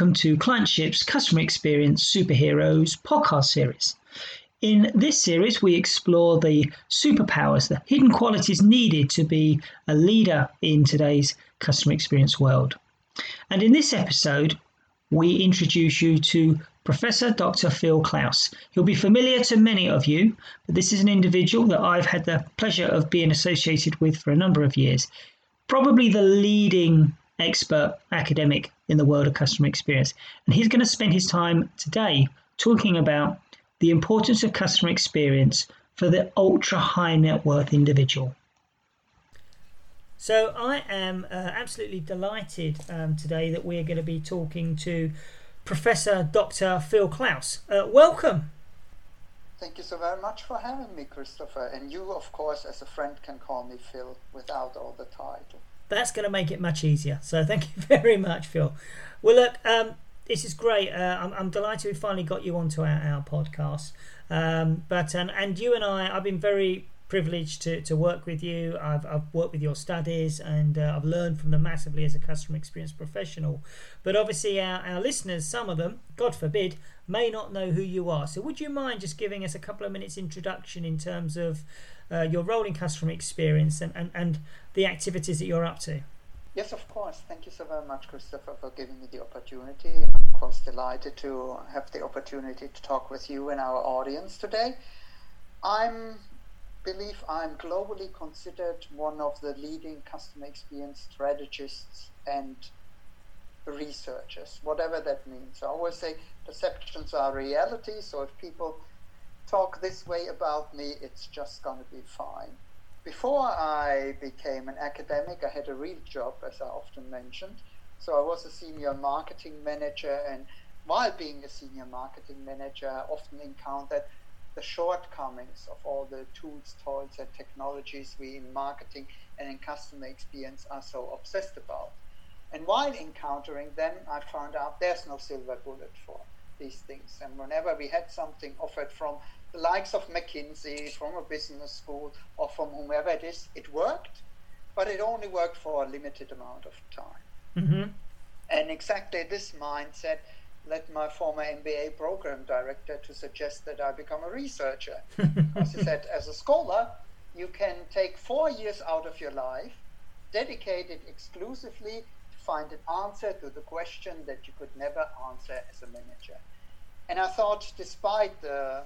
welcome to Clientship's Customer Experience Superheroes podcast series. In this series, we explore the superpowers, the hidden qualities needed to be a leader in today's customer experience world. And in this episode, we introduce you to Professor Dr. Phil Klaus. He'll be familiar to many of you, but this is an individual that I've had the pleasure of being associated with for a number of years. Probably the leading expert academic in the world of customer experience. And he's going to spend his time today talking about the importance of customer experience for the ultra high net worth individual. So, I am uh, absolutely delighted um, today that we're going to be talking to Professor Dr. Phil Klaus. Uh, welcome. Thank you so very much for having me, Christopher. And you, of course, as a friend, can call me Phil without all the title that's going to make it much easier. So thank you very much, Phil. Well, look, um, this is great. Uh, I'm, I'm, delighted we finally got you onto our, our podcast. Um, but and, and you and I, I've been very privileged to, to work with you. I've, I've worked with your studies and uh, I've learned from them massively as a customer experience professional. But obviously, our, our listeners, some of them, God forbid, may not know who you are. So, would you mind just giving us a couple of minutes introduction in terms of uh, your role in customer experience and, and, and the activities that you're up to. Yes, of course. Thank you so very much, Christopher, for giving me the opportunity. I'm, of course, delighted to have the opportunity to talk with you and our audience today. I believe I'm globally considered one of the leading customer experience strategists and researchers, whatever that means. I always say perceptions are reality, so if people talk this way about me, it's just going to be fine. Before I became an academic, I had a real job, as I often mentioned. So I was a senior marketing manager, and while being a senior marketing manager, I often encountered the shortcomings of all the tools, toys, and technologies we in marketing and in customer experience are so obsessed about. And while encountering them, I found out there's no silver bullet for these things. And whenever we had something offered from the likes of McKinsey, from a business school, or from whomever it is, it worked, but it only worked for a limited amount of time. Mm-hmm. And exactly this mindset led my former MBA program director to suggest that I become a researcher. because he said, as a scholar, you can take four years out of your life, dedicate it exclusively find an answer to the question that you could never answer as a manager. And I thought, despite the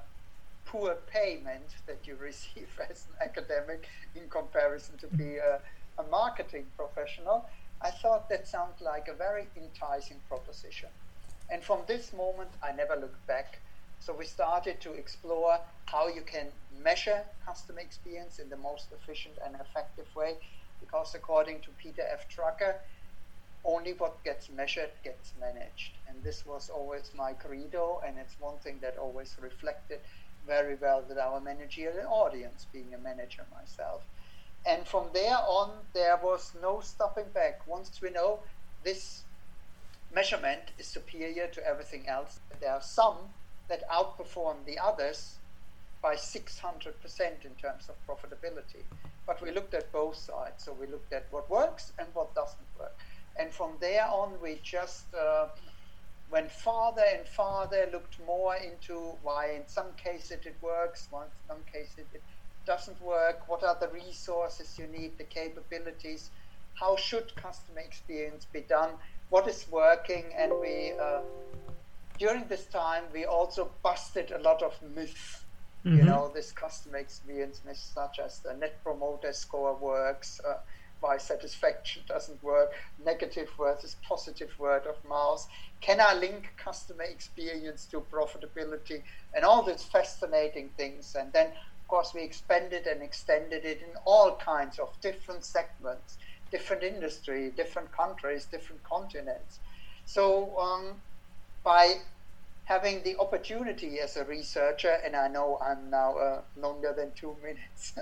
poor payment that you receive as an academic in comparison to be a, a marketing professional, I thought that sounded like a very enticing proposition. And from this moment, I never looked back. So we started to explore how you can measure customer experience in the most efficient and effective way. Because according to Peter F. Drucker, only what gets measured gets managed. And this was always my credo, and it's one thing that always reflected very well with our managerial audience, being a manager myself. And from there on, there was no stopping back. Once we know this measurement is superior to everything else, there are some that outperform the others by 600% in terms of profitability. But we looked at both sides. So we looked at what works and what doesn't work. And from there on, we just uh, went farther and farther, looked more into why in some cases it works, why in some cases it doesn't work, what are the resources you need, the capabilities, how should customer experience be done, what is working, and we uh, during this time we also busted a lot of myths. Mm-hmm. You know, this customer experience myths such as the net promoter score works. Uh, why satisfaction doesn't work, negative versus positive word of mouth. Can I link customer experience to profitability and all these fascinating things? And then, of course, we expanded and extended it in all kinds of different segments, different industry, different countries, different continents. So um, by having the opportunity as a researcher, and I know I'm now uh, longer than two minutes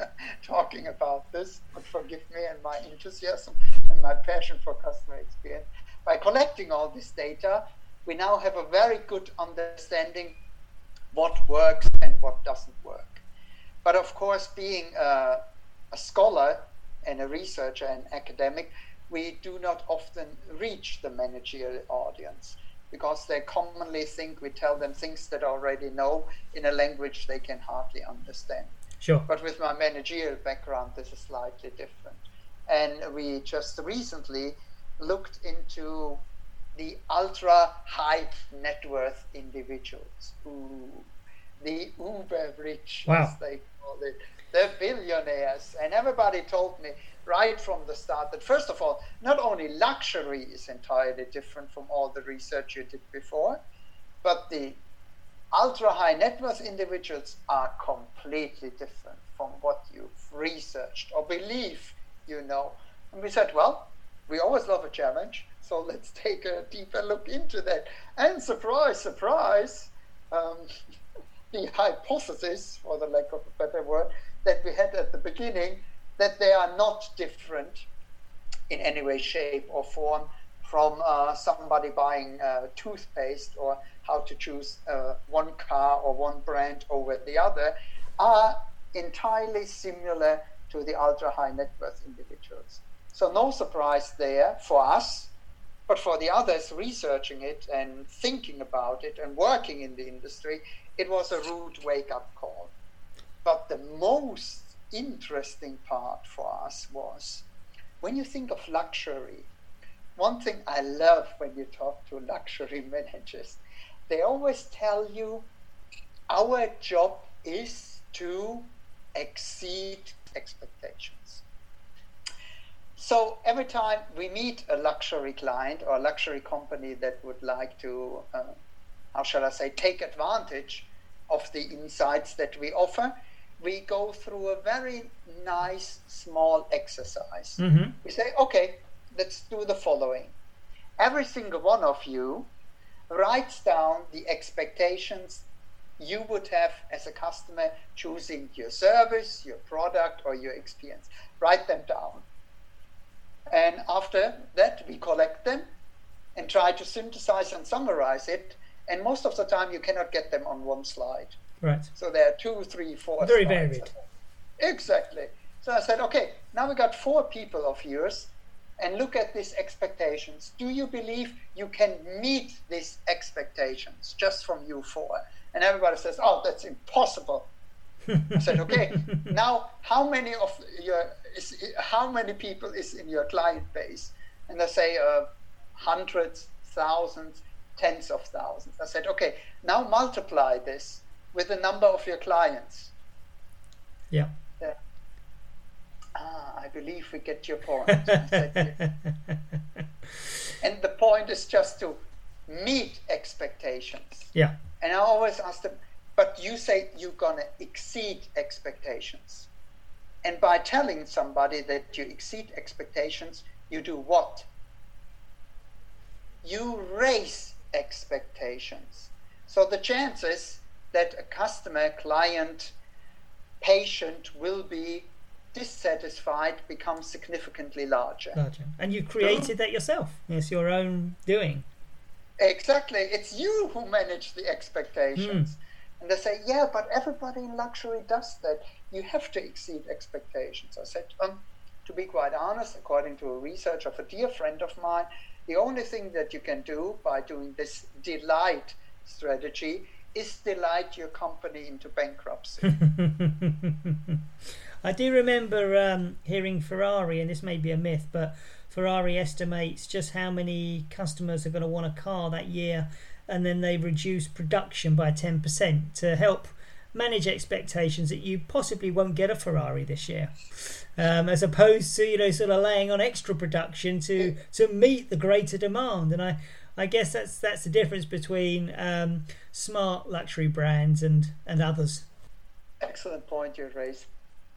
talking about this, but forgive me and my enthusiasm and my passion for customer experience. By collecting all this data, we now have a very good understanding what works and what doesn't work. But of course, being a, a scholar and a researcher and academic, we do not often reach the managerial audience because they commonly think we tell them things that already know in a language they can hardly understand. Sure. But with my managerial background, this is slightly different. And we just recently looked into the ultra high net worth individuals. Ooh, the uber rich, wow. as they call it, the billionaires. And everybody told me right from the start that, first of all, not only luxury is entirely different from all the research you did before, but the ultra high net worth individuals are completely different from what you've researched or believe you know. And we said, well, we always love a challenge, so let's take a deeper look into that. And surprise, surprise, um, the hypothesis, for the lack of a better word, that we had at the beginning that they are not different in any way, shape, or form from uh, somebody buying uh, toothpaste or how to choose uh, one car or one brand over the other are entirely similar to the ultra high net worth individuals. So, no surprise there for us, but for the others researching it and thinking about it and working in the industry, it was a rude wake up call. But the most interesting part for us was when you think of luxury, one thing I love when you talk to luxury managers, they always tell you our job is to exceed expectations. So every time we meet a luxury client or a luxury company that would like to, uh, how shall I say, take advantage of the insights that we offer, we go through a very nice small exercise. Mm-hmm. We say, okay, let's do the following. Every single one of you writes down the expectations you would have as a customer choosing your service, your product, or your experience. Write them down. And after that, we collect them and try to synthesize and summarize it. And most of the time, you cannot get them on one slide. Right. So there are two, three, four. Very varied. Exactly. So I said, okay, now we got four people of yours and look at these expectations. Do you believe you can meet these expectations just from you four? And everybody says, oh, that's impossible. I said, okay, now how many of your is how many people is in your client base? And they say uh, hundreds, thousands, tens of thousands. I said, okay, now multiply this with the number of your clients. Yeah. Ah, I believe we get your point. and the point is just to meet expectations. Yeah. And I always ask them, but you say you're going to exceed expectations. And by telling somebody that you exceed expectations, you do what? You raise expectations. So the chances that a customer, client, patient will be dissatisfied becomes significantly larger. Larger. And you created that yourself. It's your own doing. Exactly. It's you who manage the expectations. Mm. And they say, yeah, but everybody in luxury does that. You have to exceed expectations. I said, um, to be quite honest, according to a research of a dear friend of mine, the only thing that you can do by doing this delight strategy is delight your company into bankruptcy. I do remember um, hearing Ferrari, and this may be a myth, but Ferrari estimates just how many customers are going to want a car that year, and then they reduce production by 10% to help manage expectations that you possibly won't get a Ferrari this year, um, as opposed to you know sort of laying on extra production to to meet the greater demand. And I I guess that's that's the difference between um, smart luxury brands and and others. Excellent point you raised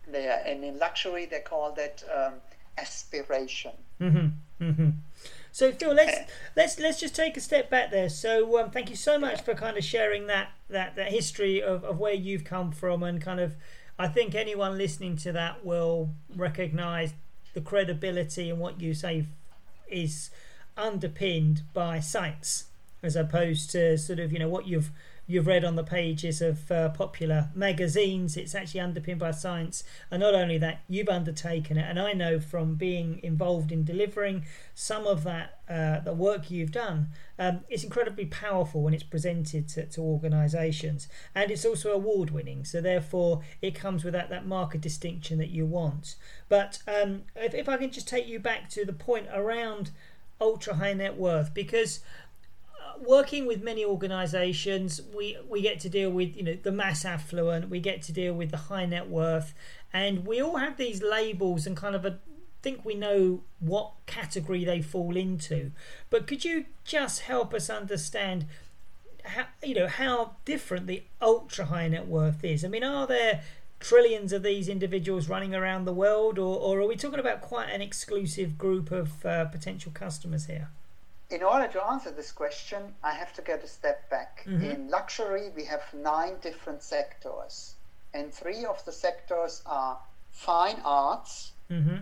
there, and in luxury they call that um, aspiration. Mm-hmm, mm-hmm. So Phil, let's let's let's just take a step back there. So um, thank you so much for kind of sharing that that that history of, of where you've come from and kind of. I think anyone listening to that will recognise the credibility and what you say is underpinned by science as opposed to sort of you know what you've you've read on the pages of uh, popular magazines. It's actually underpinned by science. And not only that, you've undertaken it. And I know from being involved in delivering some of that, uh, the work you've done, um, it's incredibly powerful when it's presented to, to organisations. And it's also award winning. So therefore, it comes with that, that market distinction that you want. But um, if, if I can just take you back to the point around ultra high net worth, because working with many organisations, we we get to deal with you know the mass affluent, we get to deal with the high net worth, and we all have these labels and kind of a think we know what category they fall into. But could you just help us understand? How, you know how different the ultra high net worth is. I mean, are there trillions of these individuals running around the world, or, or are we talking about quite an exclusive group of uh, potential customers here? In order to answer this question, I have to get a step back. Mm-hmm. In luxury, we have nine different sectors, and three of the sectors are fine arts, mm-hmm.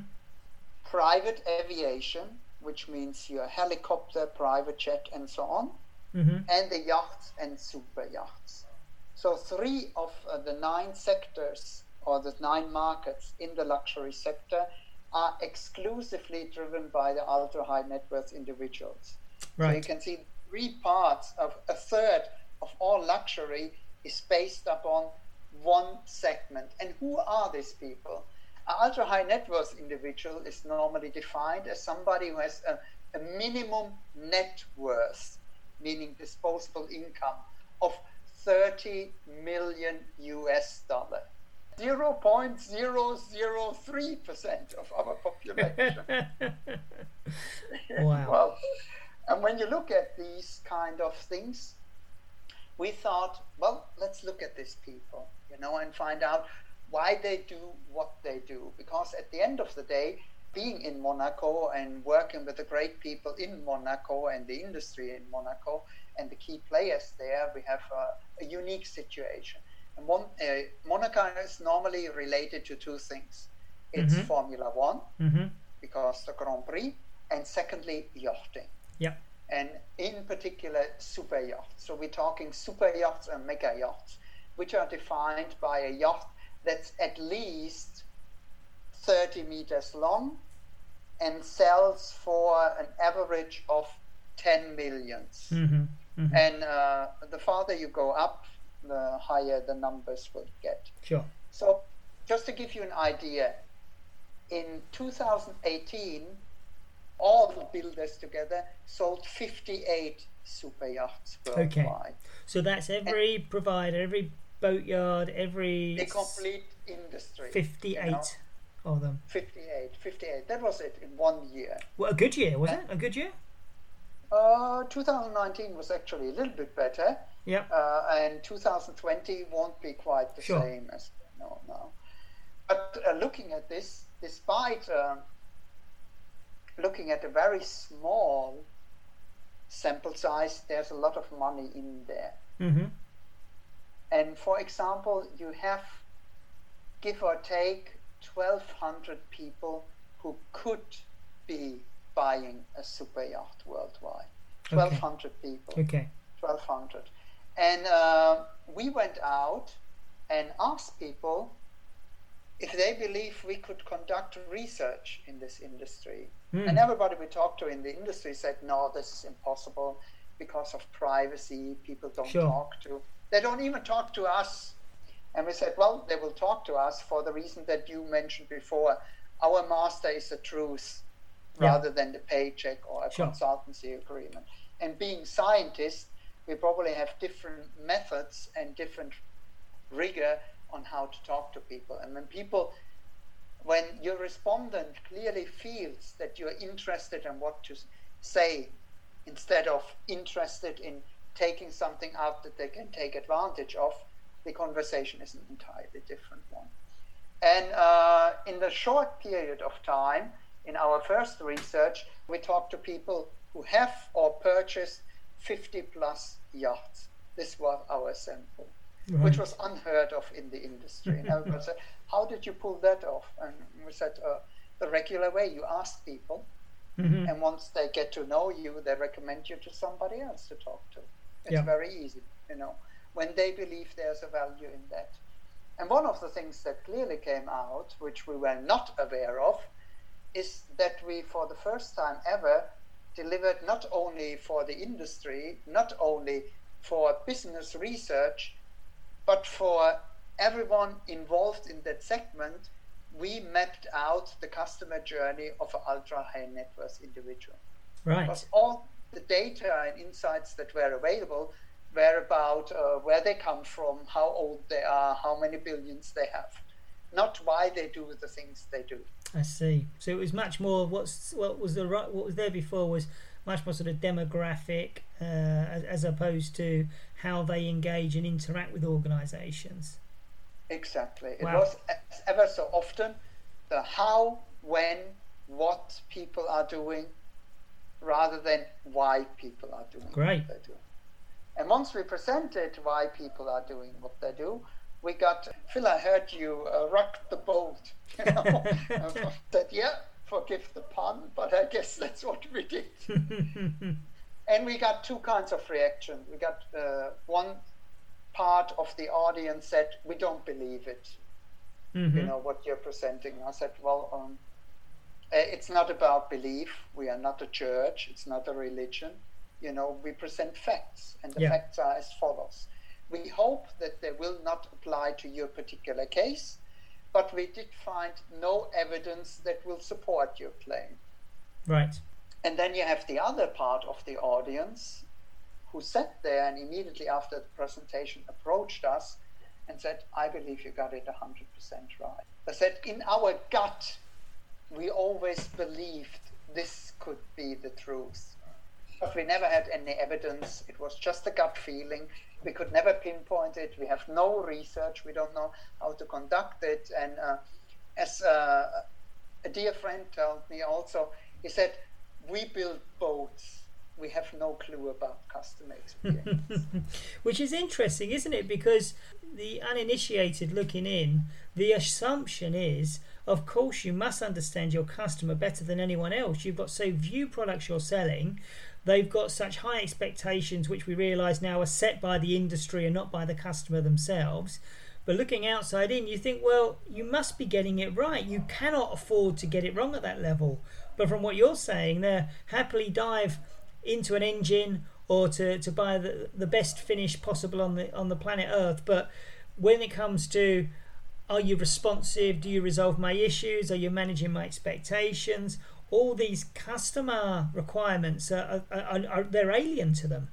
private aviation, which means your helicopter, private jet, and so on, mm-hmm. and the yachts and super yachts. So, three of uh, the nine sectors or the nine markets in the luxury sector are exclusively driven by the ultra high net worth individuals. Right. So you can see three parts of a third of all luxury is based upon one segment. And who are these people? An ultra high net worth individual is normally defined as somebody who has a, a minimum net worth, meaning disposable income, of 30 million US dollar. 0.003% of our population. wow. well, and when you look at these kind of things, we thought, well, let's look at these people, you know, and find out why they do what they do. Because at the end of the day, being in Monaco and working with the great people in Monaco and the industry in Monaco and the key players there, we have a, a unique situation. One, uh, Monaco is normally related to two things. It's mm-hmm. Formula One, mm-hmm. because the Grand Prix, and secondly, yachting. Yeah. And in particular, super yachts. So we're talking super yachts and mega yachts, which are defined by a yacht that's at least 30 meters long and sells for an average of 10 millions. Mm-hmm. Mm-hmm. And uh, the farther you go up, the higher the numbers will get. Sure. So, just to give you an idea, in 2018, all the builders together sold 58 super yachts worldwide. Okay. So that's every and provider, every boatyard, every. The complete industry. 58 you know? of them. 58. 58. That was it in one year. Well, a good year, was and, it? A good year? Uh, 2019 was actually a little bit better. Yeah. Uh, and 2020 won't be quite the sure. same as no now. But uh, looking at this, despite uh, looking at a very small sample size, there's a lot of money in there. Mm-hmm. And for example, you have, give or take, 1,200 people who could be buying a super yacht worldwide. 1,200 okay. people. Okay. 1,200. And uh, we went out and asked people if they believe we could conduct research in this industry. Mm. And everybody we talked to in the industry said, no, this is impossible because of privacy. People don't sure. talk to, they don't even talk to us. And we said, well, they will talk to us for the reason that you mentioned before. Our master is the truth yeah. rather than the paycheck or a sure. consultancy agreement. And being scientists, we probably have different methods and different rigor on how to talk to people. And when people, when your respondent clearly feels that you're interested in what to say, instead of interested in taking something out that they can take advantage of, the conversation is an entirely different one. And uh, in the short period of time, in our first research, we talked to people who have or purchased 50 plus yachts. This was our sample, right. which was unheard of in the industry. and everyone said, How did you pull that off? And we said, uh, The regular way you ask people, mm-hmm. and once they get to know you, they recommend you to somebody else to talk to. It's yeah. very easy, you know. when they believe there's a value in that. And one of the things that clearly came out, which we were not aware of, is that we, for the first time ever, delivered not only for the industry, not only for business research, but for everyone involved in that segment, we mapped out the customer journey of an ultra high net worth individual. Right. Because all the data and insights that were available were about uh, where they come from, how old they are, how many billions they have, not why they do the things they do. I see. So it was much more. What's what was the right? What was there before was much more sort of demographic, uh, as, as opposed to how they engage and interact with organisations. Exactly. Wow. It was ever so often the how, when, what people are doing, rather than why people are doing Great. what they do. And once we presented why people are doing what they do, we got Phil. I heard you uh, rock the boat. You know, that yeah, forgive the pun, but I guess that's what we did. and we got two kinds of reaction. We got uh, one part of the audience said, "We don't believe it." Mhm. You know what you're presenting. I said, "Well, um, it's not about belief. We are not a church. It's not a religion. You know, we present facts, and the Yeah. facts are as follows. We hope that they will not apply to your particular case, but we did find no evidence that will support your claim." Right. And then you have the other part of the audience who sat there and immediately after the presentation approached us and said, I believe you got it 100% right. They said, in our gut, we always believed this could be the truth. But we never had any evidence. It was just a gut feeling. We could never pinpoint it. We have no research. We don't know how to conduct it. And uh, as uh, a dear friend told me also, he said, We build boats. We have no clue about customer experience. Which is interesting, isn't it? Because the uninitiated looking in, the assumption is, of course, you must understand your customer better than anyone else. You've got so few products you're selling, they've got such high expectations, which we realise now are set by the industry and not by the customer themselves. But looking outside in, you think, well, you must be getting it right. You cannot afford to get it wrong at that level. But from what you're saying, they're happily dive into an engine or to, to buy the, the best finish possible on the on the planet Earth. But when it comes to are you responsive? Do you resolve my issues? Are you managing my expectations? All these customer requirements are, are, are, are they're alien to them.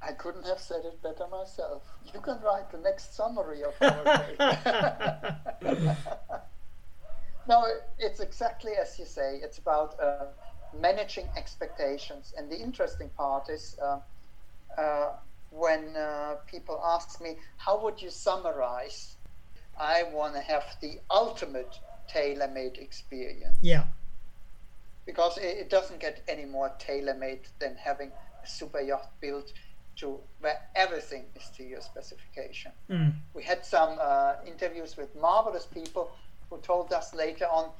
I couldn't have said it better myself. You can write the next summary of our day. no, it's exactly as you say. It's about uh, managing expectations. And the interesting part is uh, uh, when uh, people ask me, how would you summarize? I want to have the ultimate tailor made experience Yeah, because it, it doesn't get any more tailor made than having a super yacht built to where everything is to your specification. Mm. We had some uh, interviews with marvelous people who told us later on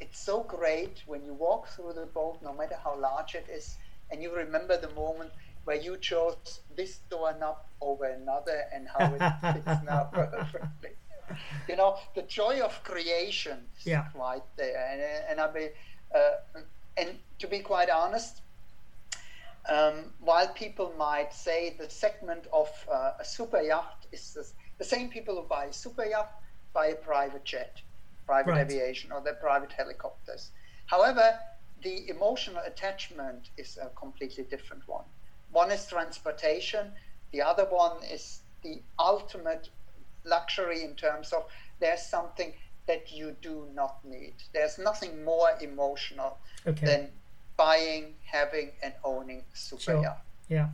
it's so great when you walk through the boat, no matter how large it is, and you remember the moment where you chose this doorknob over another and how it fits now perfectly. You know, the joy of creation is Yeah. right there. And, and I mean, and to be quite honest, um, while people might say the segment of uh, a super yacht is the, the same people who buy a super yacht buy a private jet, private Right. aviation, or their private helicopters. However, the emotional attachment is a completely different one. One is transportation, the other one is the ultimate luxury in terms of there's something that you do not need. There's nothing more emotional Okay. than buying, having, and owning a super Sure. yacht. yeah.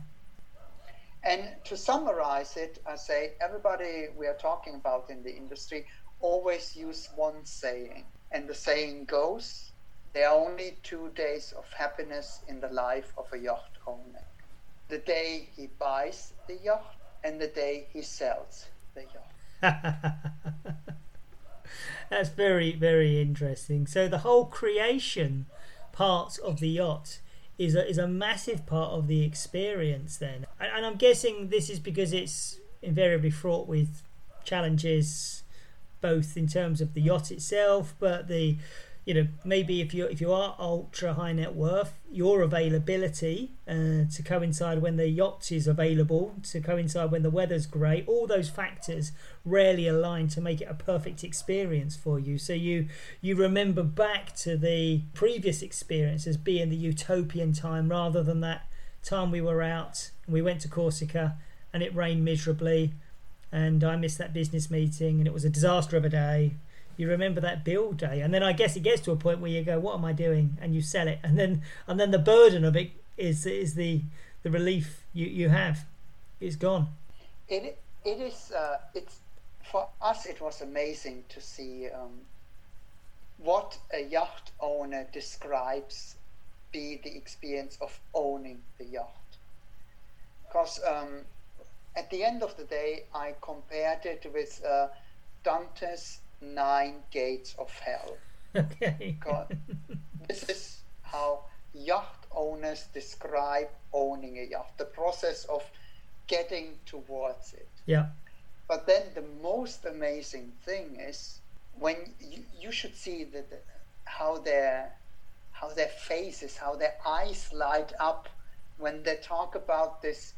And to summarize it, I say everybody we are talking about in the industry always use one saying. And the saying goes there are only two days of happiness in the life of a yacht owner the day he buys the yacht and the day he sells the yacht. That's very, very interesting. So the whole creation part of the yacht is a, is a massive part of the experience then. And, and I'm guessing this is because it's invariably fraught with challenges, both in terms of the yacht itself, but the you know maybe if you if you are ultra high net worth your availability uh, to coincide when the yacht is available to coincide when the weather's great all those factors rarely align to make it a perfect experience for you. So you you remember back to the previous experience as being the utopian time rather than that time we were out we went to Corsica and it rained miserably and I missed that business meeting and it was a disaster of a day you remember that build day. And then i guess it gets to a point where you go what am i doing? And you sell it. And then and then the burden of it is is the the relief you you have is gone. It it is uh, it's for us it was amazing to see um, what a yacht owner describes be the experience of owning the yacht. Because um, at the end of the day i compared it with uh, dante's nine gates of hell. Okay. this is how yacht owners describe owning a yacht, the process of getting towards it. Yeah. But then the most amazing thing is when you, you should see the, the, how their how their faces, how their eyes light up when they talk about this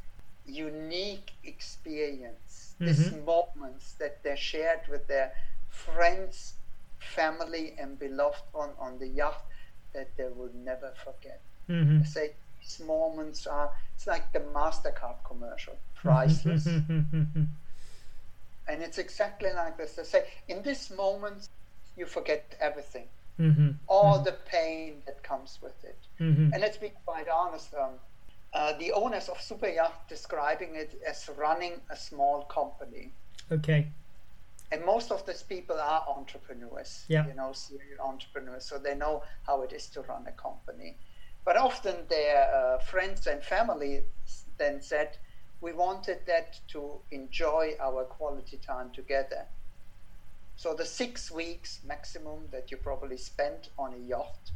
unique experience, mm-hmm. these moments that they shared with their friends, family, and beloved one on the yacht that they will never forget. Mm-hmm. I say these moments are, it's like the MasterCard commercial, priceless. and it's exactly like this. They say, in this moment, you forget everything. Mm-hmm. All mm-hmm. the pain that comes with it. Mm-hmm. And let's be quite honest, um, uh, the owners of Super Yacht describing it as running a small company. Okay and most of these people are entrepreneurs yeah. you know serial entrepreneurs so they know how it is to run a company but often their uh, friends and family then said we wanted that to enjoy our quality time together so the six weeks maximum that you probably spent on a yacht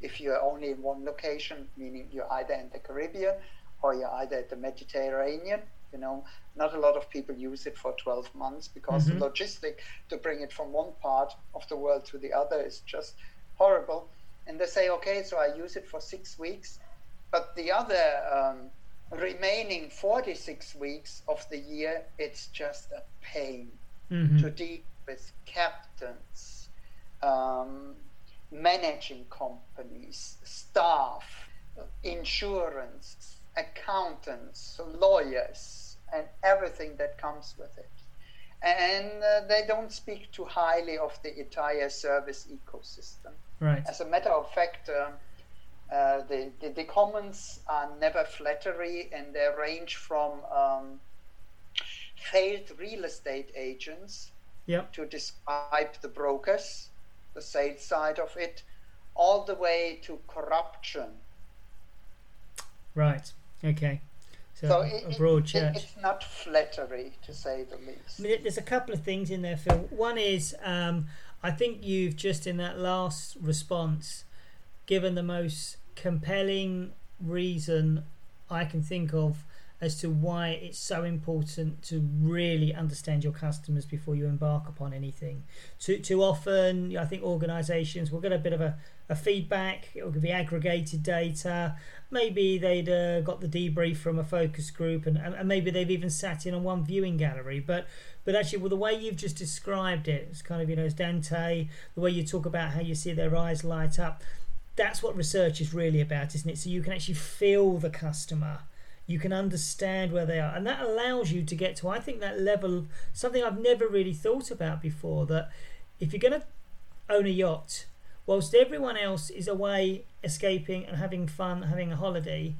if you're only in one location meaning you're either in the caribbean or you're either at the mediterranean you know, not a lot of people use it for 12 months because mm-hmm. the logistic to bring it from one part of the world to the other is just horrible. And they say, okay, so I use it for six weeks, but the other um, remaining 46 weeks of the year, it's just a pain mm-hmm. to deal with captains, um, managing companies, staff, insurance, accountants, lawyers, and everything that comes with it. And uh, they don't speak too highly of the entire service ecosystem. Right. As a matter of fact, uh, uh, the, the, the, comments are never flattery and they range from um, failed real estate agents yep. to describe the brokers, the sales side of it, all the way to corruption. Right. Okay. So, so it, a broad church. it's not flattery, to say the least. I mean, there's a couple of things in there, Phil. One is um, I think you've just in that last response given the most compelling reason I can think of as to why it's so important to really understand your customers before you embark upon anything. Too, too often, I think organisations will get a bit of a, a feedback, it will be aggregated data. Maybe they'd uh, got the debrief from a focus group, and, and maybe they've even sat in on one viewing gallery. But but actually, well, the way you've just described it, it's kind of, you know, as Dante, the way you talk about how you see their eyes light up, that's what research is really about, isn't it? So you can actually feel the customer you can understand where they are and that allows you to get to i think that level something i've never really thought about before that if you're going to own a yacht whilst everyone else is away escaping and having fun having a holiday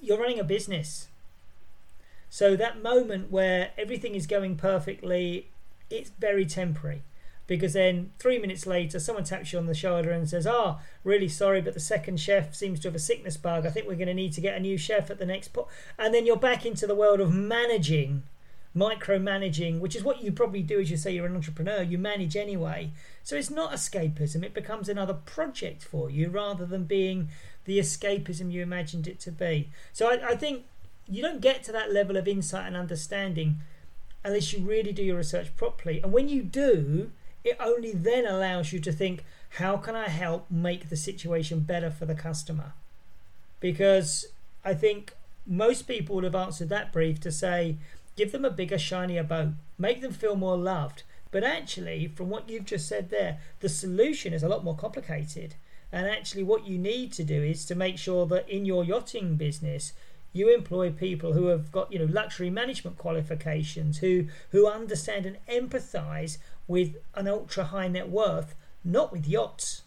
you're running a business so that moment where everything is going perfectly it's very temporary because then three minutes later, someone taps you on the shoulder and says, "Ah, oh, really sorry, but the second chef seems to have a sickness bug. I think we're going to need to get a new chef at the next pot." And then you're back into the world of managing, micromanaging, which is what you probably do as you say you're an entrepreneur. You manage anyway, so it's not escapism. It becomes another project for you rather than being the escapism you imagined it to be. So I, I think you don't get to that level of insight and understanding unless you really do your research properly. And when you do, it only then allows you to think, how can I help make the situation better for the customer? Because I think most people would have answered that brief to say, give them a bigger, shinier boat, make them feel more loved. But actually, from what you've just said there, the solution is a lot more complicated. And actually, what you need to do is to make sure that in your yachting business, you employ people who have got you know luxury management qualifications who who understand and empathize with an ultra high net worth not with yachts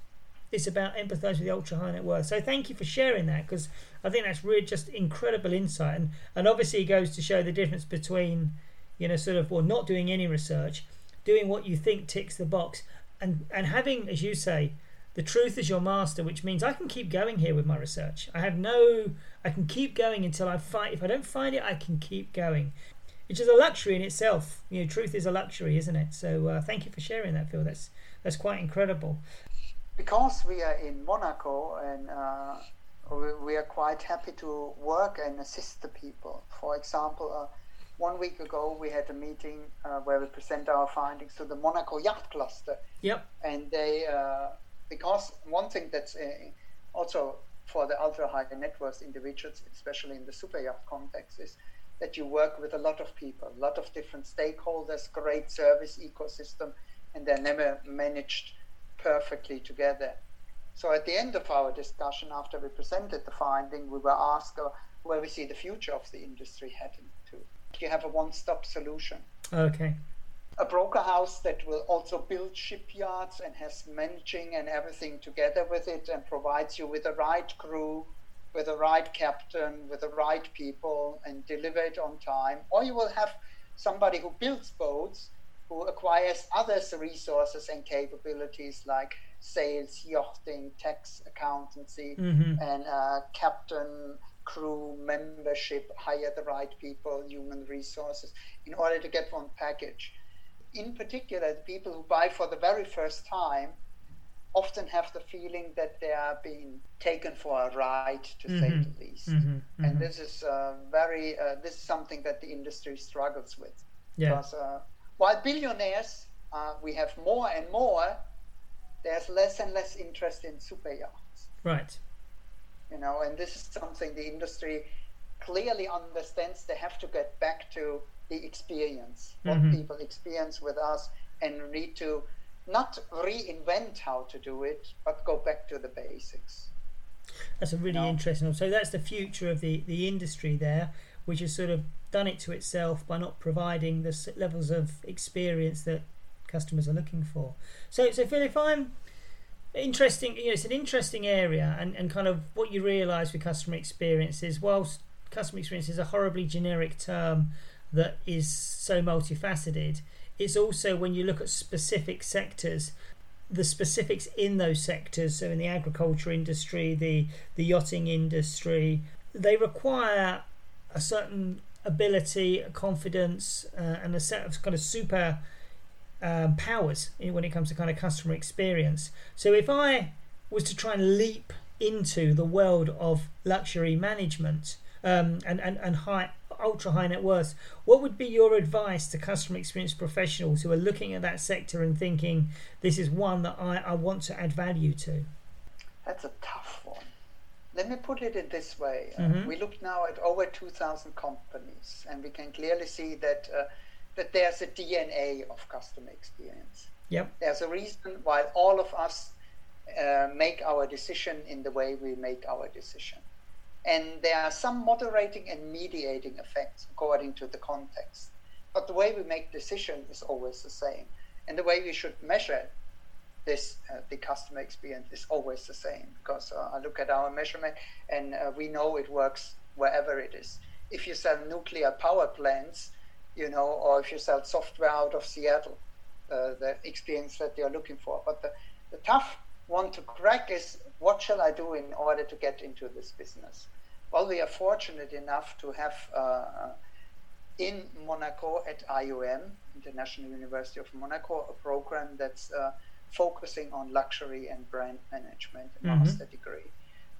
it's about empathizing with the ultra high net worth so thank you for sharing that because i think that's really just incredible insight and and obviously it goes to show the difference between you know sort of well not doing any research doing what you think ticks the box and and having as you say the truth is your master, which means I can keep going here with my research. I have no, I can keep going until I find. If I don't find it, I can keep going, which is a luxury in itself. You know, truth is a luxury, isn't it? So uh, thank you for sharing that, Phil. That's that's quite incredible. Because we are in Monaco and uh, we are quite happy to work and assist the people. For example. Uh, one week ago, we had a meeting uh, where we present our findings to the Monaco Yacht Cluster. Yep. And they uh, because one thing that's uh, also for the ultra high net worth individuals, especially in the super yacht context, is that you work with a lot of people, a lot of different stakeholders, great service ecosystem, and they're never managed perfectly together. So at the end of our discussion, after we presented the finding, we were asked uh, where we see the future of the industry heading to. You have a one-stop solution. Okay a broker house that will also build shipyards and has managing and everything together with it and provides you with the right crew, with the right captain, with the right people and deliver it on time. Or you will have somebody who builds boats who acquires others resources and capabilities like sales, yachting, tax, accountancy, mm-hmm. and uh, captain, crew, membership, hire the right people, human resources in order to get one package in particular, the people who buy for the very first time often have the feeling that they are being taken for a ride, to mm-hmm. say the least. Mm-hmm. Mm-hmm. And this is uh, very uh, this is something that the industry struggles with. Yeah. Because uh, while billionaires, uh, we have more and more. There's less and less interest in super yachts. Right. You know, and this is something the industry clearly understands. They have to get back to the experience, what mm-hmm. people experience with us, and need to not reinvent how to do it, but go back to the basics. That's a really no. interesting. So that's the future of the the industry there, which has sort of done it to itself by not providing the levels of experience that customers are looking for. So, so Phil, if I'm interesting, you know, it's an interesting area, and, and kind of what you realise with customer experience is, whilst customer experience is a horribly generic term that is so multifaceted. It's also when you look at specific sectors, the specifics in those sectors, so in the agriculture industry, the, the yachting industry, they require a certain ability, confidence, uh, and a set of kind of super um, powers when it comes to kind of customer experience. So if I was to try and leap into the world of luxury management um, and, and, and high ultra high net worth, what would be your advice to customer experience professionals who are looking at that sector and thinking this is one that I, I want to add value to? That's a tough one. Let me put it in this way. Uh, mm-hmm. Uh, we look now at over 2,000 companies, and we can clearly see that uh, that there's a DNA of customer experience. Yep. There's a reason why all of us uh, make our decision in the way we make our decision. And there are some moderating and mediating effects according to the context. But the way we make decision is always the same. And the way we should measure this, uh, the customer experience is always the same because uh, I look at our measurement and uh, we know it works wherever it is. If you sell nuclear power plants, you know, or if you sell software out of Seattle, uh, the experience that you're looking for. But the, the tough one to crack is what shall I do in order to get into this business? Well, we are fortunate enough to have uh, in Monaco at IUM, International University of Monaco, a program that's uh, focusing on luxury and brand management, a mm-hmm. master degree.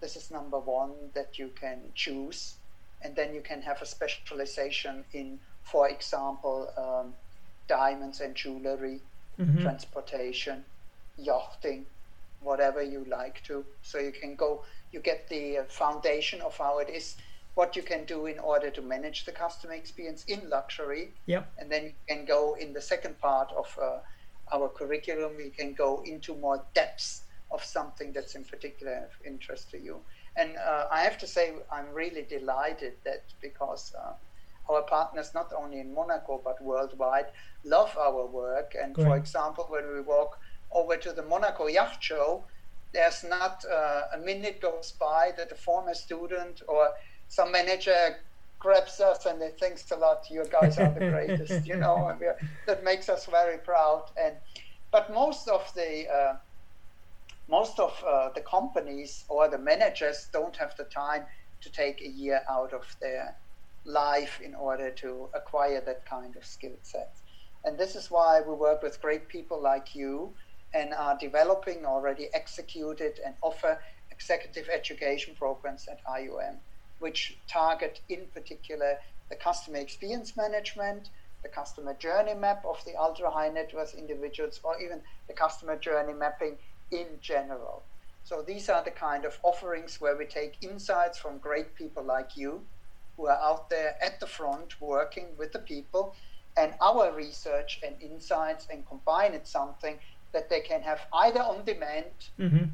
This is number one that you can choose and then you can have a specialization in, for example, um, diamonds and jewelry, mm-hmm. transportation, yachting, whatever you like to. So you can go, you get the foundation of how it is, what you can do in order to manage the customer experience in luxury. Yep. And then you can go in the second part of uh, our curriculum, we can go into more depths of something that's in particular of interest to you. And uh, I have to say, I'm really delighted that because uh, our partners, not only in Monaco but worldwide, love our work. And Great. for example, when we walk over to the Monaco Yacht Show, there's not uh, a minute goes by that a former student or some manager grabs us and they thanks a lot. You guys are the greatest, you know. And that makes us very proud. And but most of the uh, most of uh, the companies or the managers don't have the time to take a year out of their life in order to acquire that kind of skill set. And this is why we work with great people like you and are developing already executed and offer executive education programs at IUM, which target in particular the customer experience management, the customer journey map of the ultra high net worth individuals, or even the customer journey mapping in general. So these are the kind of offerings where we take insights from great people like you who are out there at the front working with the people and our research and insights and combine it something that they can have either on demand mm-hmm.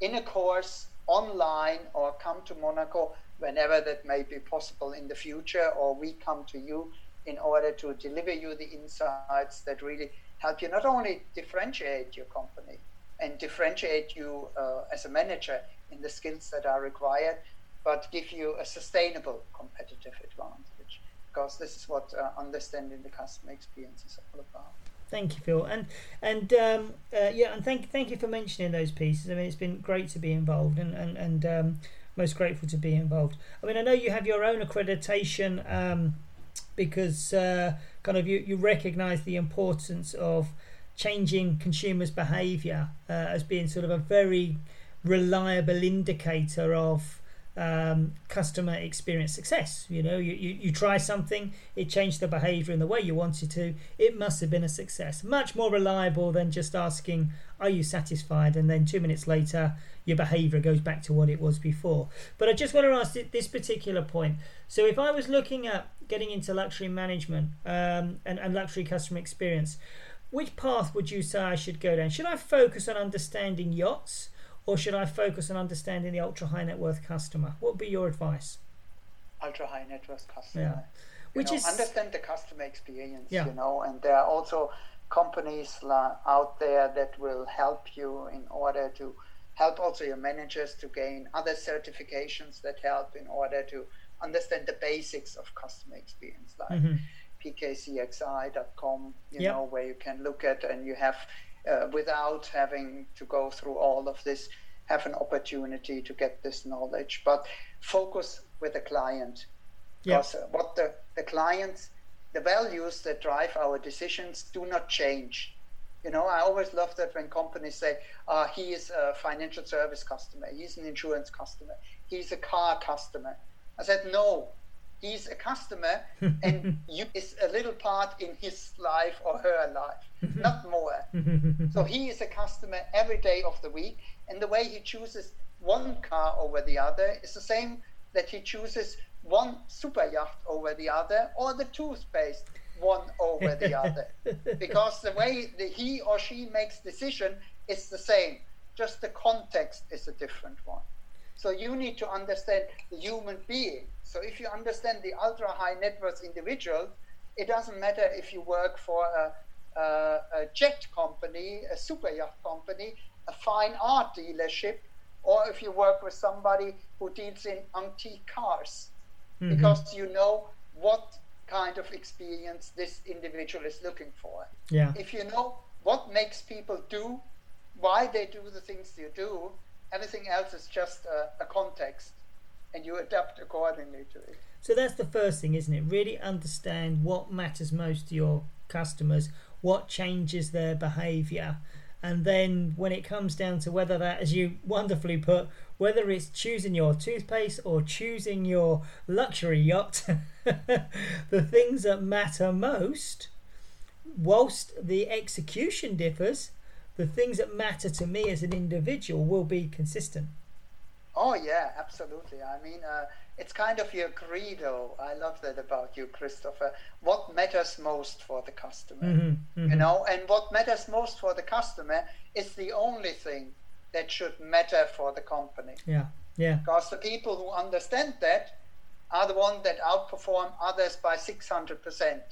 in a course online or come to Monaco whenever that may be possible in the future or we come to you in order to deliver you the insights that really help you not only differentiate your company and differentiate you uh, as a manager in the skills that are required, but give you a sustainable competitive advantage. Because this is what uh, understanding the customer experience is all about. Thank you, Phil, and and um, uh, yeah, and thank thank you for mentioning those pieces. I mean, it's been great to be involved, and and and um, most grateful to be involved. I mean, I know you have your own accreditation um, because uh, kind of you you recognise the importance of changing consumers' behaviour uh, as being sort of a very reliable indicator of um, customer experience success. You know, you, you, you try something, it changed the behaviour in the way you wanted to, it must have been a success. Much more reliable than just asking, Are you satisfied? And then two minutes later, your behaviour goes back to what it was before. But I just want to ask this particular point. So, if I was looking at getting into luxury management um, and, and luxury customer experience, which path would you say I should go down? Should I focus on understanding yachts or should I focus on understanding the ultra high net worth customer? What would be your advice? Ultra high net worth customer. Yeah. Which know, is understand the customer experience, yeah. you know, and there are also companies out there that will help you in order to help also your managers to gain other certifications that help in order to understand the basics of customer experience like mm-hmm pkcxi.com, you yep. know, where you can look at and you have, uh, without having to go through all of this, have an opportunity to get this knowledge. But focus with the client. Because yep. Uh, what the, the clients, the values that drive our decisions do not change. You know, I always love that when companies say, uh, he is a financial service customer, he's an insurance customer, he's a car customer. I said, no, he's a customer and you is a little part in his life or her life not more. So he is a customer every day of the week and the way he chooses one car over the other is the same that he chooses one super yacht over the other or the toothpaste one over the other. Because the way that he or she makes decision is the same just the context is a different one so you need to understand the human being so if you understand the ultra high net worth individual, it doesn't matter if you work for a, a, a jet company, a super yacht company, a fine art dealership, or if you work with somebody who deals in antique cars, mm-hmm. because you know what kind of experience this individual is looking for. Yeah. If you know what makes people do, why they do the things you do, everything else is just a, a context and you adapt accordingly to it. So that's the first thing, isn't it? Really understand what matters most to your customers, what changes their behaviour, And then when it comes down to whether that, as you wonderfully put, whether it's choosing your toothpaste or choosing your luxury yacht, the things that matter most, whilst the execution differs, the things that matter to me as an individual will be consistent. Oh yeah, absolutely. I mean, uh, it's kind of your credo. I love that about you, Christopher. What matters most for the customer, mm-hmm, mm-hmm. you know, and what matters most for the customer is the only thing that should matter for the company. Yeah, yeah. Because the people who understand that are the ones that outperform others by six hundred percent.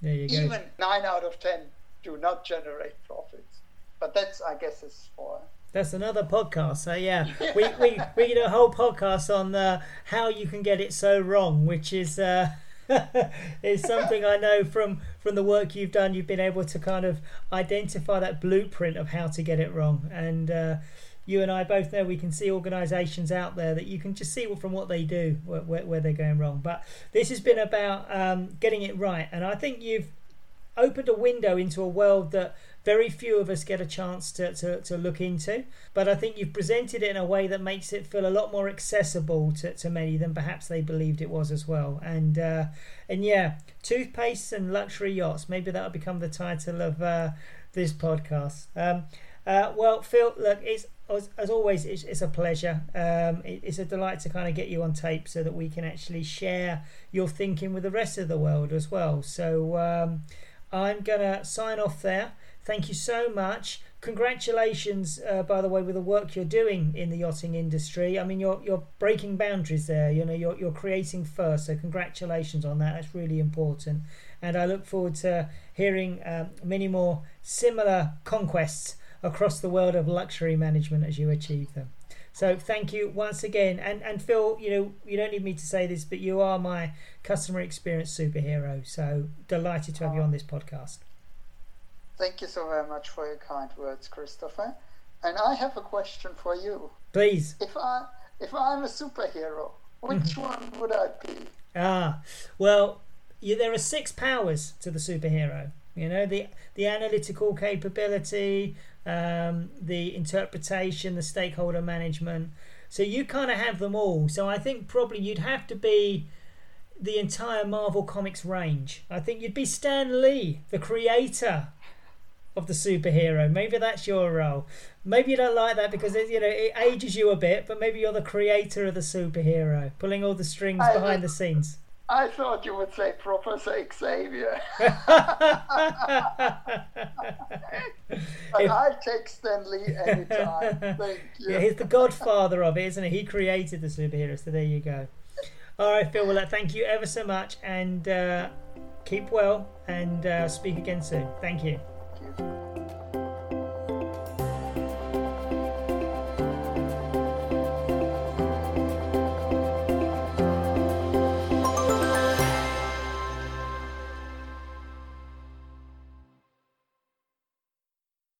There you go. Even nine out of ten do not generate profits. But that's, I guess, is for that's another podcast. So yeah, we we we do a whole podcast on uh, how you can get it so wrong, which is uh, is something I know from from the work you've done. You've been able to kind of identify that blueprint of how to get it wrong, and uh, you and I both know we can see organisations out there that you can just see from what they do where, where, where they're going wrong. But this has been about um, getting it right, and I think you've opened a window into a world that very few of us get a chance to, to, to look into. But I think you've presented it in a way that makes it feel a lot more accessible to, to many than perhaps they believed it was as well. And uh, and yeah, toothpaste and luxury yachts. Maybe that'll become the title of uh, this podcast. Um, uh, well, Phil, look, it's as, always, it's, it's, a pleasure. Um, it, it's a delight to kind of get you on tape so that we can actually share your thinking with the rest of the world as well. So um, I'm going to sign off there. Thank you so much. Congratulations, uh, by the way, with the work you're doing in the yachting industry. I mean, you're you're breaking boundaries there. You know, you're you're creating first. So congratulations on that. That's really important. And I look forward to hearing um, many more similar conquests across the world of luxury management as you achieve them. So thank you once again. And and Phil, you know, you don't need me to say this, but you are my customer experience superhero. So delighted to have you on this podcast. Thank you so very much for your kind words, Christopher. And I have a question for you. Please. If I if I'm a superhero, which one would I be? Ah, well, yeah, there are six powers to the superhero. You know, the the analytical capability, um, the interpretation, the stakeholder management. So you kind of have them all. So I think probably you'd have to be the entire Marvel Comics range. I think you'd be Stan Lee, the creator of the superhero. Maybe that's your role. Maybe you don't like that because it, you know it ages you a bit, but maybe you're the creator of the superhero, pulling all the strings I behind the scenes. I thought you would say Professor Xavier. but if, I'll take Stan Lee anytime. Thank you. Yeah, he's the godfather of it, isn't he? He created the superhero, so there you go. All right, Phil. Well, thank you ever so much, and uh, keep well, and uh, speak again soon. Thank you. You.